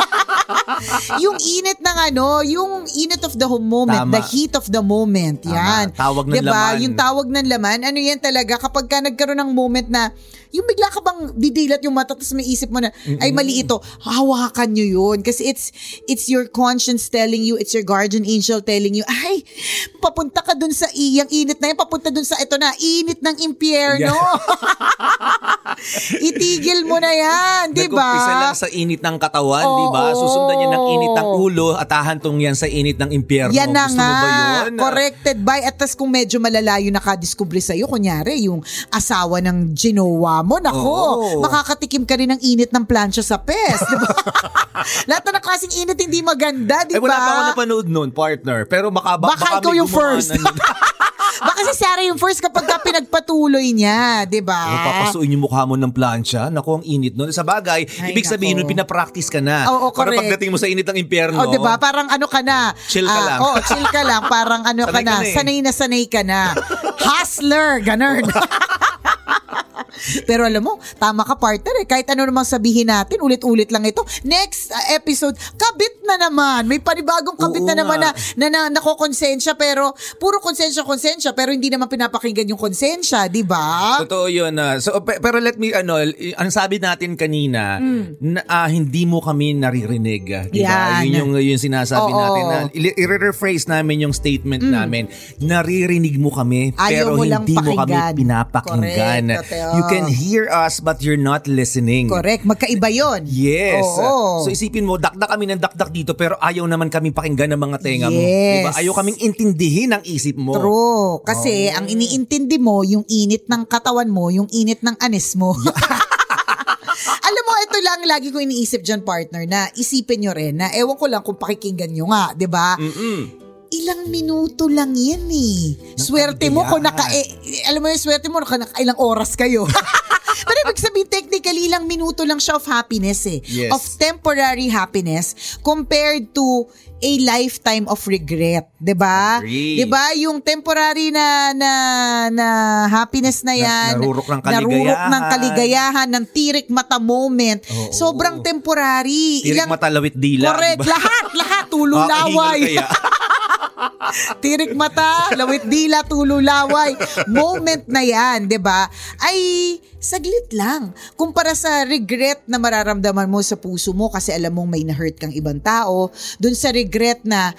yung init ng ano, yung init of the moment, Tama. the heat of the moment. Yan. Tawag ng diba? laman. Yung tawag ng laman, ano yan talaga, kapag ka nagkaroon ng moment na, yung bigla ka bang didilat yung mata tapos may isip mo na, ay mali ito, hawakan nyo yun. Kasi it's, it's your conscience telling you, it's your guardian angel telling you, ay, papunta ka dun sa iyang init na yan, papunta dun sa ito na, init ng impyerno. Itigil mo na yan, di ba? Nag-umpisa lang sa init ng katawan, di ba? Susundan niya ng init ng ulo at ahantong yan sa init ng impyerno. Yan na Gusto nga. mo ba yun? Corrected by. At tas kung medyo malalayo nakadiscover sa'yo, kunyari, yung asawa ng ginowa mo, nako, Oo. makakatikim ka rin ng init ng plancha sa pes. Di ba? Lahat na ng klaseng init hindi maganda, di Eh, ba? wala pa ako napanood nun, partner. Pero baka, ba, Baka ikaw yung first. Baka si Sarah yung first kapag ka pinagpatuloy niya, di ba? Oh, papasuin yung mukha mo ng plancha. Naku, ang init nun. Sa bagay, Ay, ibig sabihin nun, pinapractice ka na. Oo, Para correct. pagdating mo sa init ng impyerno. Oh, 'di ba? Parang ano ka na? Chill ka Ah, lang. Oo, chill ka lang. Parang ano ka Sanay na, ka na eh. sanay na sanay ka na. Hustler, ganun. Pero alam mo, tama ka partner eh. Kahit ano namang sabihin natin, ulit-ulit lang ito. Next uh, episode, kabit na naman. May panibagong kabit Oo na naman na, na, na nakokonsensya pero puro konsensya konsensya pero hindi naman pinapakinggan yung konsensya, di ba? Totoo yun. ah. so, pe- pero let me, ano, ang sabi natin kanina, na, ah, hindi mo kami naririnig. ah, Di ba? Mm. Yun yung, yung sinasabi Oo. natin. Na, i-rephrase namin yung statement namin. Naririnig mo kami, Mm. Ayaw pero mo hindi mo kami pakinggan. pinapakinggan. Correct, You can hear us, but you're not listening. Correct, magkaiba yon. Yes. Oo. So isipin mo, dakdak kami ng dakdak dito pero ayaw naman kami pakinggan ng mga tenga mo. Yes. Diba? Ayaw kaming intindihin ang isip mo. True. Kasi ang iniintindi mo, yung init ng katawan mo, yung init ng anis mo. Alam mo, ito lang lagi ko iniisip dyan, partner, na isipin nyo rin na ewan ko lang kung pakikinggan nyo nga, di ba? Ilang minuto lang yan eh. Swerte mo kung naka, eh, alam mo yung swerte mo, naka, naka ilang oras kayo. Pero ibig sabihin, technically, ilang minuto lang siya of happiness eh. Yes. Of temporary happiness compared to a lifetime of regret. 'di ba? 'Di ba? Yung temporary na na na happiness na yan. narurok ng narurok ng kaligayahan. kaligayahan, ng tirik mata moment. Oo. sobrang temporary. Tirik mata, lawit dila, Correct. diba? Lahat, lahat. Tulong Makakahingal laway. Tirik mata, lawit dila, tululaway. Moment na yan, 'di ba? Ay saglit lang. Kumpara sa regret na mararamdaman mo sa puso mo kasi alam mong may na-hurt kang ibang tao, dun sa regret na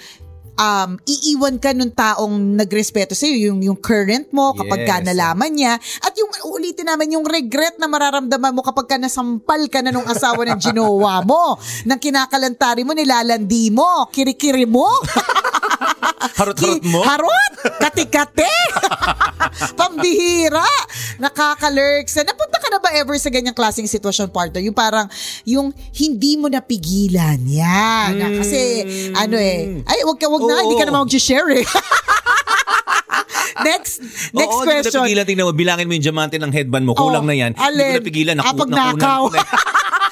um, iiwan ka nung taong nagrespeto sa'yo, yung, yung current mo kapag ka Yes. nalaman niya. At yung ulitin namin yung regret na mararamdaman mo kapag ka nasampal ka na nung asawa ng ginowa mo, ng kinakalantari mo, nilalandi mo, kirikiri mo. Harot-harot mo? Harot! Kati-kati! Pambihira! Nakaka-lurks. Napunta ka na ba ever sa ganyang klaseng sitwasyon, partner? Yung parang, yung hindi mo napigilan. Yan. Na, kasi, ano eh, ay, wag ka, wag na, Hmm. Oo. hindi ka naman mag-share eh. next, next Oo, question. Hindi ko napigilan. Tingnan mo, bilangin mo yung diamante ng headband mo. Kulang Oh, na yan. Hindi alin? ko napigilan. Ah, Naku, nakunan ko na.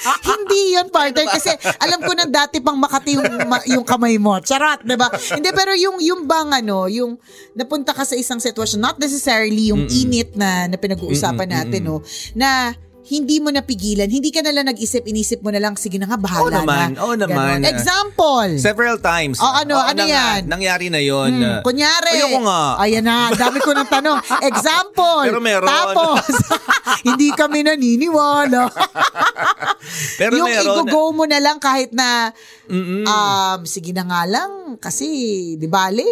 Hindi yun, partner. Kasi alam ko nang dati pang makati yung, ma- yung kamay mo. Charot, di ba? Hindi, pero yung, yung bang ano, yung napunta ka sa isang sitwasyon, not necessarily yung Mm-mm. init na, na pinag-uusapan Mm-mm, natin, no, na hindi mo napigilan, hindi ka na lang nag-isip, inisip mo na lang, sige na nga, bahala Oo naman, na. oo naman. Ganon. Example. Several times. Oh, ano, ano na nga, yan? Nangyari na yun. Hmm, kunyari. Ayoko nga. Ayan na, dami ko ng tanong. Example. Pero meron. Tapos, hindi kami naniniwala. Pero yung meron. i-go mo na lang kahit na, um, sige na nga lang, kasi, di bale,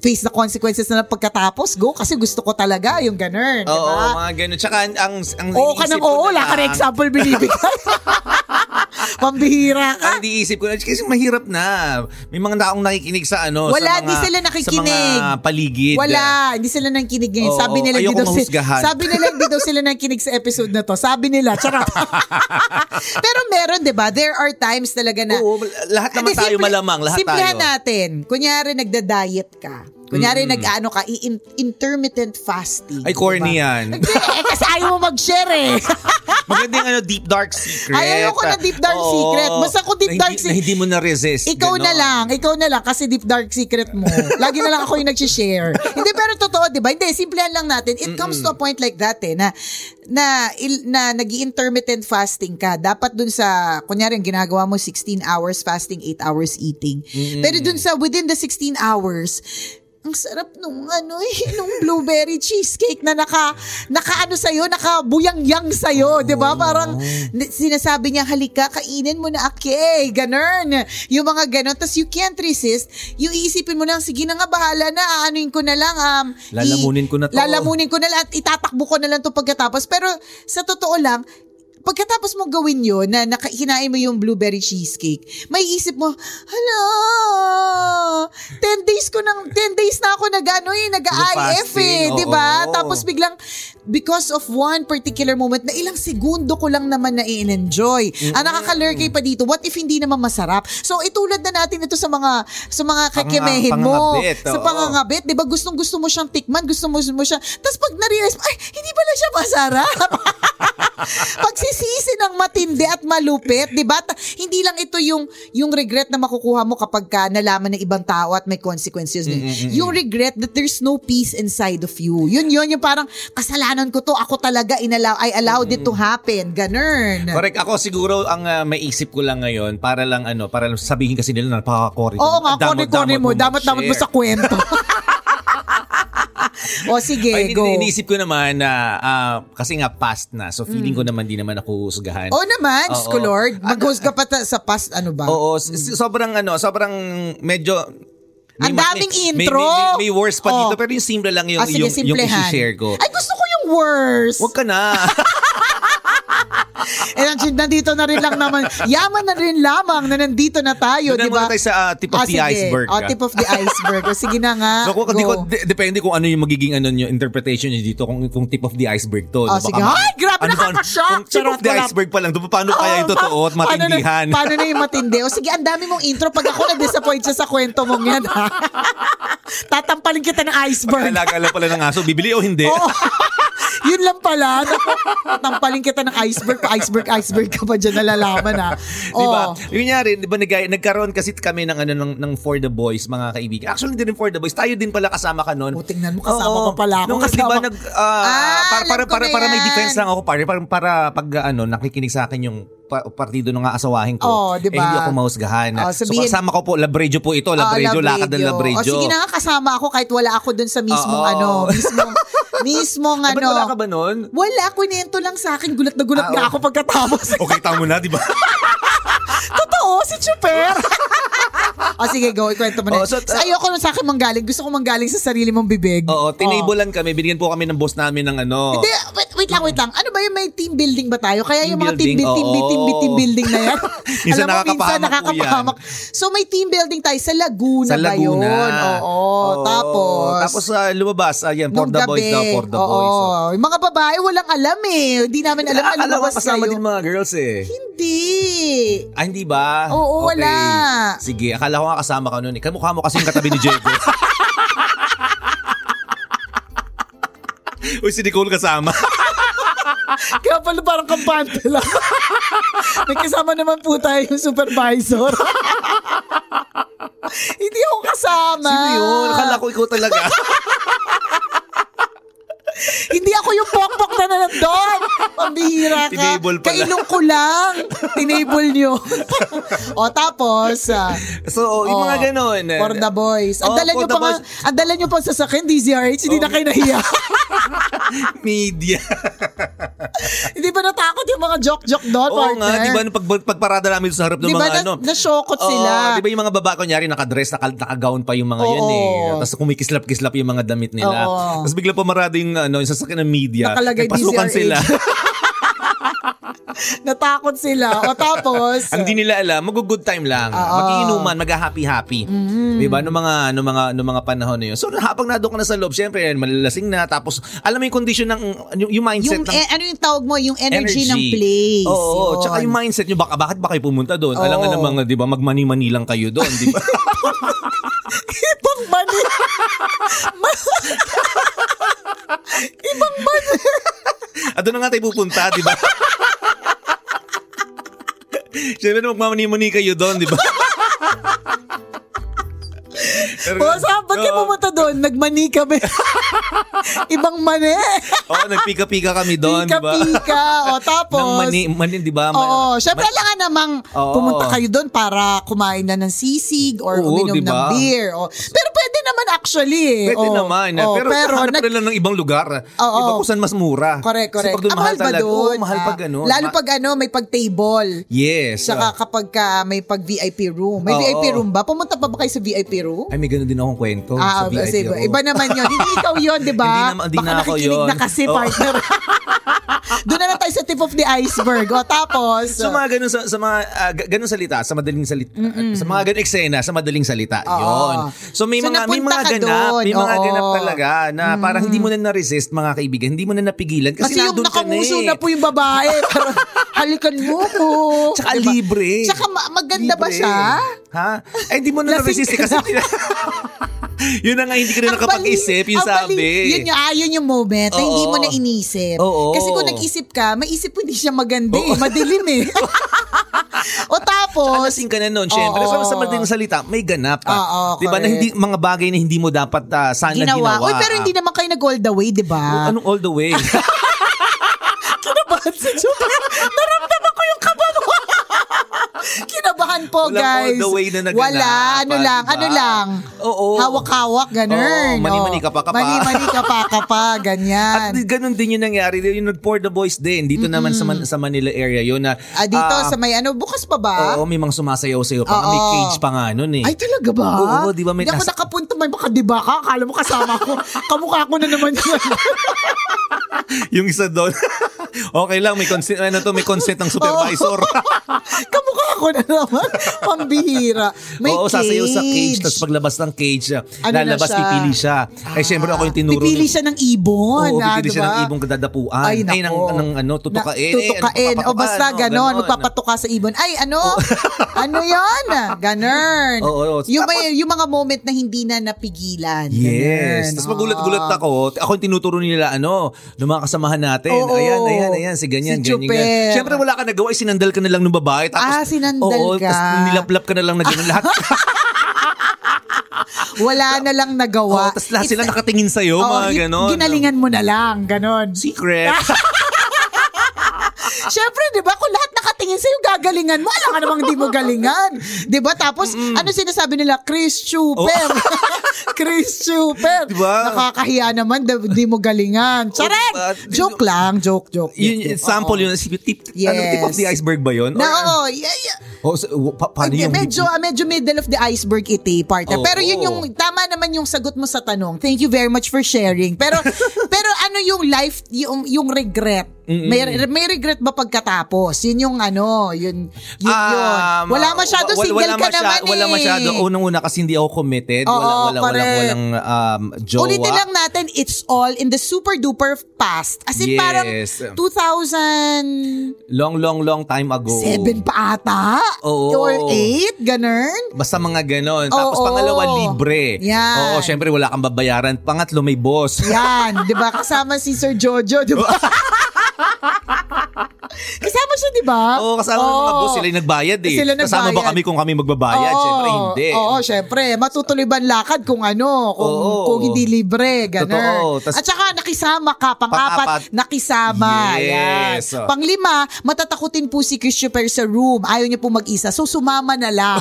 face the consequences na lang pagkatapos, go, kasi gusto ko talaga yung ganun. Oo, ba? mga ganun. Tsaka ang, ang, ang Oo ka ng oo, wala ka na example binibigay. Pambihira ka. Ang iniisip ko na, kasi mahirap na. May mga taong nakikinig sa ano. Wala, sa mga, di sila nakikinig. Sa mga paligid. Wala, hindi sila nakikinig ngayon. Oo, sabi nila, hindi daw, sabi nila, hindi daw sila nakikinig sa episode na to. Sabi nila, charot. Pero meron, di ba? There are times talaga na... Oo, lahat naman tayo malamang, lahat simplihan tayo. natin. Kunyari, nagda-diet ka. Kunyari, Mm. nag-ano ka, i- intermittent fasting. Ay, corny yan. Hindi, eh, kasi ayaw mo mag-share eh. Maganda yung ano, deep dark secret. Ayaw ko na deep dark Oo. secret. Basta kung deep Na dark secret- Na hindi mo na-resist. Ikaw na Ganon. lang, ikaw na lang kasi deep dark secret mo. Lagi na lang ako yung nag-share. Hindi pero totoo, 'di ba? Hindi, simplihan lang natin. It comes to a point like that eh na na il, na nag-intermittent fasting ka. Dapat dun sa kunyari ang ginagawa mo 16 hours fasting, 8 hours eating. Mm-mm. Pero dun sa within the 16 hours, ang sarap nung ano eh, nung blueberry cheesecake na naka naka ano sa nakabuyang-yang sa iyo, 'di ba? Parang sinasabi niya, "Halika, kainin mo na ake." Ganun. Yung mga ganun, tas you can't resist. Yung iisipin mo lang, sige na nga bahala na, aanuin ko na lang um i- Lalamunin ko na to. Lalamunin ko na lang at itatakbo ko na lang to pagkatapos. Pero sa totoo lang, pagkatapos mo gawin yun, na naka- kinain mo yung blueberry cheesecake, may isip mo, hala, 10 days ko nang, 10 days na ako nag, ano eh, nag-IF eh, di ba? Tapos biglang, because of one particular moment, na ilang segundo ko lang naman na enjoy Ang nakakalurkay pa dito, what if hindi naman masarap? So, itulad na natin ito sa mga, sa mga kakemehin mo. pangangabit, Sa pangangabit, di ba? Gustong gusto mo siyang tikman, gusto mo, mo siya. Tapos pag na-realize ay, hindi pala siya masarap. Pagsisisi ng matindi at malupit, 'di ba? Hindi lang ito yung yung regret na makukuha mo kapag ka nalaman ng ibang tao at may consequences. Mm-mm-mm. Yung regret that there's no peace inside of you. Yun yun yung parang kasalanan ko to, ako talaga inallow I allowed it to happen. Ganun. Correct. Ako siguro ang uh, may isip ko lang ngayon para lang ano, para lang sabihin kasi nila napaka-corny. Oo nga, kone-kone mo, damat-damat mo sa kwento. o sige, Ay, go. iniisip ko naman na ah, kasi nga past na. So feeling ko naman di naman ako husgahan. Oo naman, Oo. ko Lord. Mag-host ka pa ta- sa past, ano ba? Oo, s- s- sobrang ano, sobrang medyo Ang ma- daming may, intro. May, may, may words pa Oh. dito pero yung simple lang yung Ah, sige, yung, yung i-share ko. Ay, gusto ko yung worst. Huwag ka na. eh, nandiyan- nandito na rin lang naman. Yaman na rin lamang na nandito na tayo, di ba? tayo sa ah, tip of Ah, the sige. iceberg. Oh, tip of the iceberg. O, sige na nga. So kung di ko, de- depende kung ano yung magiging ano nyo, interpretation nyo dito kung, kung tip of the iceberg to. Oh, sige. Ay, grabe, ano nakaka-shock. Kung tip of the iceberg pa lang, doon paano kaya yung Oo, totoo at pa- paano na- matindihan? Paano na, yung matindi? O sige, ang dami mong intro. Pag ako na-disappoint siya sa kwento mong yan, ha? Tatampalin kita ng iceberg. Alaga lang pala ng aso, bibili o hindi? Oo. Yun lang pala. Naku, Tatampalin kita ng iceberg. Pa iceberg, iceberg ka pa dyan nalalaman, ha? Ba? Oh. Yung nangyari, di ba nag- nagkaroon kasi kami ng ano ng, ng For the Boys mga kaibigan. Actually, hindi rin For the Boys. Tayo din pala kasama ka noon. O, tingnan mo, kasama pa pala ako. Nung, di Kasama- ba, nag, ah, Ah, para, para, para, para may defense lang ako, pare. Para, para pag ano, nakikinig sa akin yung pa- partido ng aasawahin ko. Oh, di ba? Eh, hindi ako mausgahan. Oh, sabihin- so, kasama ko po, Labrejo po ito. Ah, Labrejo, lakad ng Labrejo. O sige na nga, kasama ako kahit wala ako dun sa mismong Oo. ano, mismong, mismong Ah, ba't ano. wala ka ba nun? Wala, kwento lang sa akin. Gulat na gulat Ah, nga oh. ako pagkatapos. Okay, tamo na, di ba? Totoo, si Chuper. o sige, go, ikwento mo na. Oh, so, So, ayoko nun sa akin manggaling. Gusto ko manggaling sa sarili mong bibig. Oo, tinabulan kami. Binigyan po kami ng boss namin ng ano. Hindi, wait, lang, wait lang. Ano ba yung may team building ba tayo? Kaya yung Team mga team, building, build, team, team, team building na yan. Alam mo, minsan nakakapahamak. So may team building tayo sa Laguna, Sa ba yun? Laguna. Oo. Oo. Tapos, Tapos ah, lumabas, ayan, for the boys daw, for the boys. Oh. Yung mga babae, walang alam eh. Hindi namin alam na Alam mo, kasama din mga girls eh. Hindi. Ah, hindi ba? Oo, Okay. wala. Sige, akala ko nga kasama ka nun. eh. Kamukha mo kasi yung katabi ni Diego. Uy, si Nicole kasama. Kaya pala parang kampante lang. May kasama naman po tayo yung supervisor. Hindi ako kasama. Sino yun? Akala ko ikaw talaga. Hindi ako yung pokpok na nandun. Pambihira ka. Tinable pala. Kailong ko lang. Tinable nyo. o tapos, ah, So, yung oh, mga ganun. For the boys. Ang Oh, dala nyo pa nga. Oh. ang dala nyo pa sa sakin, DZRH, hindi na kayo nahiya. Media. hindi ba natakot yung mga joke-joke doon, Oo partner? nga, di ba, pag, pagparada namin sa harap ng Di ba mga na- ano. nasyokot Oo, sila? Di ba yung mga baba, kunyari, nakadress, naka, naka-gown pa yung mga Oo. eh. Tapos kumikislap-kislap yung mga damit nila. Oo. Tapos bigla pumarada yung, ano, yung sasakyan ng media. Nakalagay Nagpasukan DZRH. sila. Natakot sila. O tapos, Ang di nila alam, mag-good time lang. Oo. Mag-iinuman, mag-happy-happy. Mm. Di ba? Noong mga, noong mga, noong mga panahon na yun. So, habang nado ka na sa loob, syempre, malalasing na. Tapos, alam mo yung condition ng, yung, yung mindset yung, ng... eh, ano yung tawag mo? Yung energy, ng place. Oo, oo. Yun. tsaka yung mindset nyo, baka, bakit ba kayo pumunta doon? Alam nga namang, di ba, magmani-mani lang kayo doon, di ba? Ibang mani. Ibang mani. At doon na nga tayo pupunta, di ba? Siyempre na magmamani-mani kayo doon, di ba? Pero- O, saan ba't kayo Oo. pumunta doon? Nagmani kami. Ibang mani. Oo, nagpika-pika kami doon, di ba? Pika-pika. O, tapos. Nang mani, mani, di ba? Oo, syempre alam nga namang Oo. pumunta kayo doon para kumain na ng sisig or Oo, uminom di ng beer. O, pero naman actually eh. Pwede O, naman. eh. o, pero pero hanap nag- ng ibang lugar. Oo. Iba kung saan mas mura. Correct, correct. Kasi pag doon Ah, mahal ba talaga. doon? Oo, mahal Ah, pag ano. Lalo pag ano, may pag-table. Yes. Saka ah. kapag ka may pag VIP room. May Oo. VIP room ba? Pumunta pa ba kayo sa VIP room? Ay, may ganun din akong kwento. sa Ah, VIP kasi iba, naman yun. Hindi ikaw yun, di ba? Hindi naman- hindi Baka na ako nakikinig yun. na kasi, Oo. partner. Doon na lang tayo sa tip of the iceberg. O tapos, So mga ganun sa, sa mga ah, ga- ganun salita, sa madaling salita, sa mga ganun eksena, sa madaling salita. Oo. Yon. So may So, mga may napunta mga ka ganap, doon. may mga Oo. ganap talaga na parang hindi mo na na-resist mga kaibigan, hindi mo na napigilan kasi, kasi yung ka na nakamuso eh. na po yung babae. Parang, halikan mo ko. Tsaka libre. Tsaka ma- maganda ba Libre. siya? Ha? Ay, hindi mo na na-resist eh, ka kasi. yun na nga, hindi ka na nakapag-isip, yung ang bali- sabi. Yun yung, ah, yun yung moment na hindi mo na inisip. Oo. Kasi kung nag-isip ka, maisip mo hindi siya maganda eh. Madilim eh. o tapos, Alasing ka na nun, syempre. Oo. So, sa madaling salita, may ganap. ah. Oo, di ba? Na hindi, mga bagay na hindi mo dapat ah, sana ginawa. ginawa. Uy, pero hindi naman kayo nag-all the way, di ba? Anong all the way? Kinabahan si Julia. Naramdaman ko yung kaba mo. Kinabahan po, Walang guys. all the way na naganap, Wala, ano ah, lang, diba? ano lang. Oo. Hawak-hawak, ganun. Oo, mani-mani ka pa ka pa. Mani-mani ka pa ka pa, ganyan. At ganun din yung nangyari. Yung nag-pour the boys din. Dito naman sa, Man- sa Manila area yun na... Ah, dito ah, sa may ano, bukas pa ba? Oo, may mga sumasayaw-sayaw pa. nga. May Oo. cage pa nga nun eh. Ay, talaga ba? Oo, di ba may Hindi ako nasa- nakapunta, may baka di ba ka? Akala mo kasama ko. Kamukha ko na naman yun. yung isa doon. okay lang, may consent, ano to, may consent ng supervisor. Kamukha ko na naman. Pambihira. May Oo, sasayaw sa cage. cage. Tapos paglabas ng cage, Ano lalabas, siya? pipili siya. eh, syempre ako yung tinuro. Pipili siya ng ibon. Oo, ah, pipili siya diba? ng ibong kadadapuan. Ay, Ay, ng, ng, ano, tutukain. Na, tutukain. Eh, o basta ano, ganon, ganon. magpapatuka sa ibon. Ay, ano? ano yan? Ganon. Oo, oo. yung, may, yung mga moment na hindi na napigilan. Yes. Ganon. Tapos magulat-gulat Oo. ako. Ako yung tinuturo nila, ano, ng mga kasamahan natin. Oo. ayan, ayan, ayan. Si ganyan, Si ganyan, ganyan. Siyempre wala ka nagawa. eh, Sinandal ka na lang ng babae. Tapos, Ah, sinandal oo, ka. Tapos nilaplap ka na lang na ganun lahat. Wala na lang nagawa. Oo, tapos lahat sila nakatingin sa'yo, Oo, mga ganon. Ginalingan mo na lang, ganon. Secret. Siyempre, di ba, kung nakatingin sa'yo, gagalingan mo. Alam ka namang di mo galingan. Ba? Tapos, ano sinasabi nila? Chris Chuper. Chris Chuper. Di ba? Nakakahiya naman, di, di mo galingan. Charet! diba? Joke lang, joke, joke. Yun, joke, sample yun. Si- Tip, ano, tip of the iceberg ba yun? Na, Or- oo, yeah, yeah. Oh, so, pa- paano Hindi, yung... medyo, medyo middle of the iceberg iti, partner. Oo. Pero yun yung, tama naman yung sagot mo sa tanong. Thank you very much for sharing. Pero, pero ano yung life, yung, yung regret? May, may regret ba pagkatapos? Yun yung ano, yun, yun, Ah, yun. Wala masyado, single wala ka masya- naman eh. Wala masyado. Unang-una kasi hindi ako committed. Oo, wala, wala, walang, correct. walang um, jowa. Ulitin lang natin, it's all in the super duper past. As in Yes. parang 2007 Long, long, long time ago. pa ata? Oo. Or 8? Ganun? Basta mga ganon. Tapos Oo. pangalawa, libre. Yan. Oo, syempre wala kang babayaran. Pangatlo, may boss. Yan, 'di ba? Kasama si Sir Jojo, 'di ba? Kasama siya, di ba? Oo, kasama ng mga boss, sila yung nagbayad eh. Sila Kasama ba nagbayad. kami kung kami magbabayad? Oo, Siyempre, hindi. Oo, syempre. Matutuloy ba ang lakad kung ano, kung, Oo. kung hindi libre, ganun. Totoo. Tas- At saka nakisama ka, pang-apat, Pang-apat. nakisama. Yes. Yan. Panglima, matatakutin po si Christopher sa room. Ayaw niya po mag-isa. So, sumama na lang.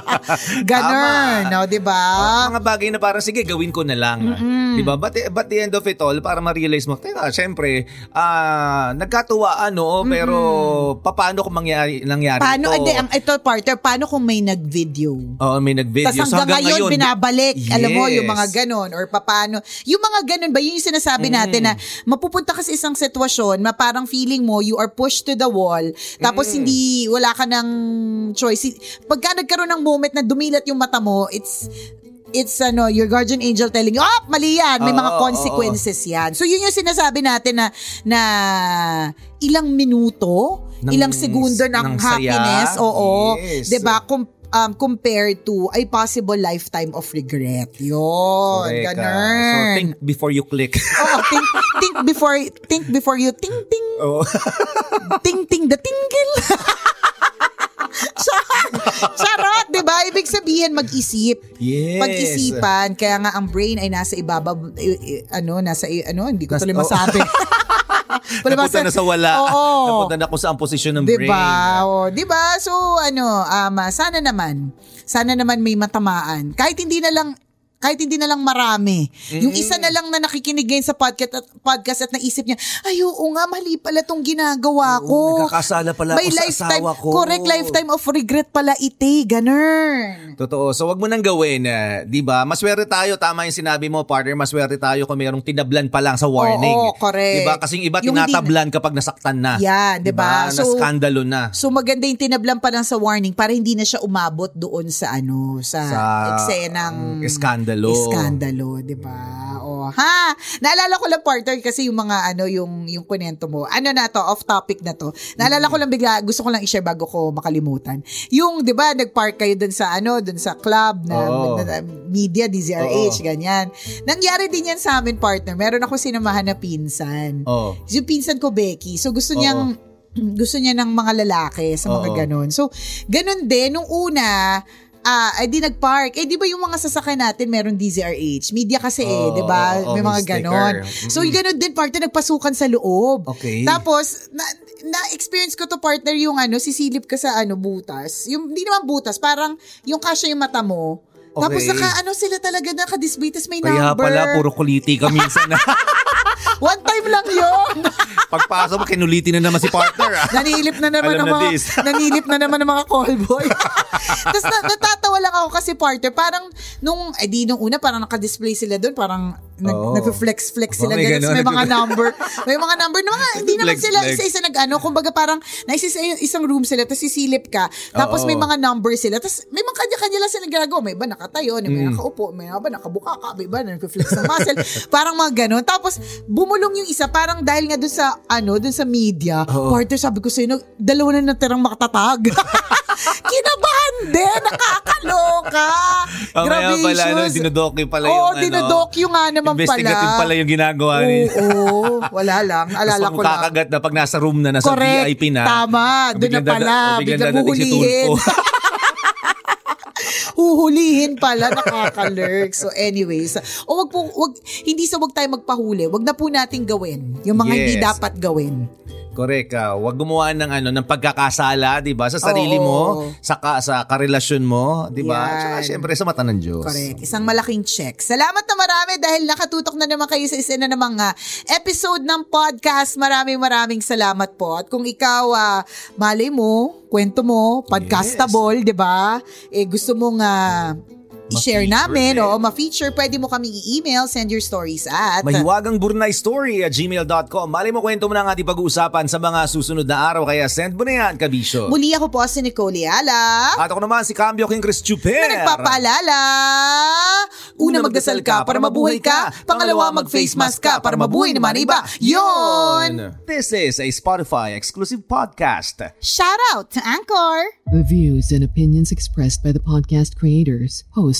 ganun, no, di ba? mga bagay na parang, sige, gawin ko na lang. Di ba? But, but the end of it all, para ma-realize mo, teka, syempre, ah, nagkatuwaan, no? Pero, paano kung mangyari, nangyari Paano, ito? hindi, ang, ito, partner, paano kung may nag-video? Oo, may nag-video. Tapos So, hanggang, ngayon, ngayon, binabalik. Alam mo, yung Yes. mga ganon. Or paano. Yung mga ganon ba, yun yung sinasabi natin na mapupunta ka sa isang sitwasyon na parang feeling mo, you are pushed to the wall. Tapos hindi, wala ka ng choice. Pagka nagkaroon ng moment na dumilat yung mata mo, it's it's ano, your guardian angel telling you, oh, mali yan. May Oo, mga consequences yan. So, yun yung sinasabi natin na, na ilang minuto, Ng- ilang segundo ng, ng saya. happiness, oo. Yes. 'Di ba? Com- um, compared to a possible lifetime of regret. Yun, Correct, ah. ganun. So, think before you click. Oo, think, think before think before you ting ting Oo. ting ting the tingle. Char- Charot, 'di ba? Ibig sabihin mag-isip. Yes. Pag-isipan, kaya nga ang brain ay nasa ibaba i- i- ano, nasa i- ano, hindi ko Nas- tuloy oh. masabi. Napunta na sa wala. Oo. Napunta na kung saan posisyon ng brain. Diba? Diba? So, ano, um, sana naman, sana naman may matamaan. Kahit hindi na lang, kahit hindi na lang marami. Yung isa na lang na nakikinig ngayon sa podcast at, podcast at naisip niya, ay oo nga, mali pala tong ginagawa ko. nagkakasala pala May ako sa lifetime, asawa ko. Correct, lifetime of regret pala ite. Ganun. Totoo. So, wag mo nang gawin. eh, di ba? Maswerte tayo. Tama yung sinabi mo, partner. Maswerte tayo kung mayroong tinablan pa lang sa warning. Oo, correct. Di ba? Kasi yung iba Yung tinatablan kapag nasaktan na. Yan, di ba? na skandalo na. So maganda yung tinablan pa lang sa warning para hindi na siya umabot doon sa ano, sa, Sa, eksenang mm, eskandalo. Eskandalo, 'di ba? O, ha. Naalala ko lang partner kasi yung mga ano yung yung kunento mo. Ano na to, off topic na to. Naalala ko lang bigla, gusto ko lang i-share bago ko makalimutan. Yung 'di ba, nag-park kayo doon sa ano, doon sa club na, Oo. na- na- media DZRH Oo. ganyan. Nangyari din yan sa amin partner. Meron ako sinamahan na pinsan. Oh. Yung pinsan ko, Becky. So, gusto niyang, gusto niya ng mga lalaki sa mga Oo. ganon. So, ganon din. Nung una, ah, ay di nag-park. Eh, di ba yung mga sasakyan natin meron DZRH? Media kasi eh, Oo, di ba? oo, May mga ganon. So, yung ganon din, partner, nagpasukan sa loob. Okay. Tapos, na, na-experience ko to partner yung ano, sisilip ka sa ano, butas. Yung, hindi naman butas, parang yung kasya yung mata mo. Tapos Okay. naka, ano sila talaga, naka-display, may Kaya number. pala, puro kuliti ka minsan na. One time lang yun. Pagpasok mo, kinuliti na naman si partner. Ah. Nanilip na naman Alam ng na mga nanilip na naman ng mga callboy. Tapos na, natatawa lang ako kasi partner, parang nung eh di nung una parang naka-display sila doon, parang nag, Oo. Oh, sila may ganun. May mga number, may mga number na mga hindi naman Flex, sila flex. isa-isa nag-ano, kumbaga parang naisa isang room sila, tapos sisilip ka, tapos Oo. may mga number sila, tapos may mga kanya-kanya lang sila ginagawa. May iba nakatayo, may Mm. nakaupo, may iba nakabuka ka, may iba nagfe-flex ng muscle. parang mga ganon. Tapos bumulong yung isa, parang dahil nga doon sa ano, doon sa media, Oo. partner sabi ko sa'yo, nag- dalawa na natirang makatatag. Kinabahan din, nakakaloka. Mamaya pala, no, dinodocu pala Oo, yung ano. dinodocue nga naman. Investigative pala yung ginagawa niya. Oo, wala lang. Alala ko lang. kakagat na pag nasa room na, nasa Correct. VIP na. Tama. Doon na pala. biglang dadating si huhulihin. Pala, nakakalurk. So anyways, o wag po, wag, hindi sa wag tayo magpahuli, wag na po nating gawin. Yung mga hindi Yes. dapat gawin. Correct. ah. Huwag gumawa ng ano ng pagkakasala, 'di ba? Sa sarili Oo. mo, sa ka, sa karelasyon mo, 'di ba? Yan. Tsaka syempre sa mata ng Diyos. Correct. Isang malaking check. Salamat na marami dahil nakatutok na naman kayo sa isa na namang ah, episode ng podcast. Maraming maraming salamat po. At kung ikaw, ah, malay mo, kwento mo, podcastable, di ba? Eh, gusto mong ah, i-share namin o ma-feature, pwede mo kami i-email, send your stories at... Mahiwagang Burnay Story at gmail.com. Mali mo kwento mo na ang ating pag-uusapan sa mga susunod na araw, kaya send mo na yan, kabisyo. Muli ako po si Nicole Ala. At ako naman si Cambio King Chris Chuper. na nagpapaalala. Una, magdasal ka para mabuhay ka. Pangalawa, mag-face mask ka para mabuhay naman iba. Yon! This is a Spotify exclusive podcast. Shout out to Anchor! The views and opinions expressed by the podcast creators, hosts,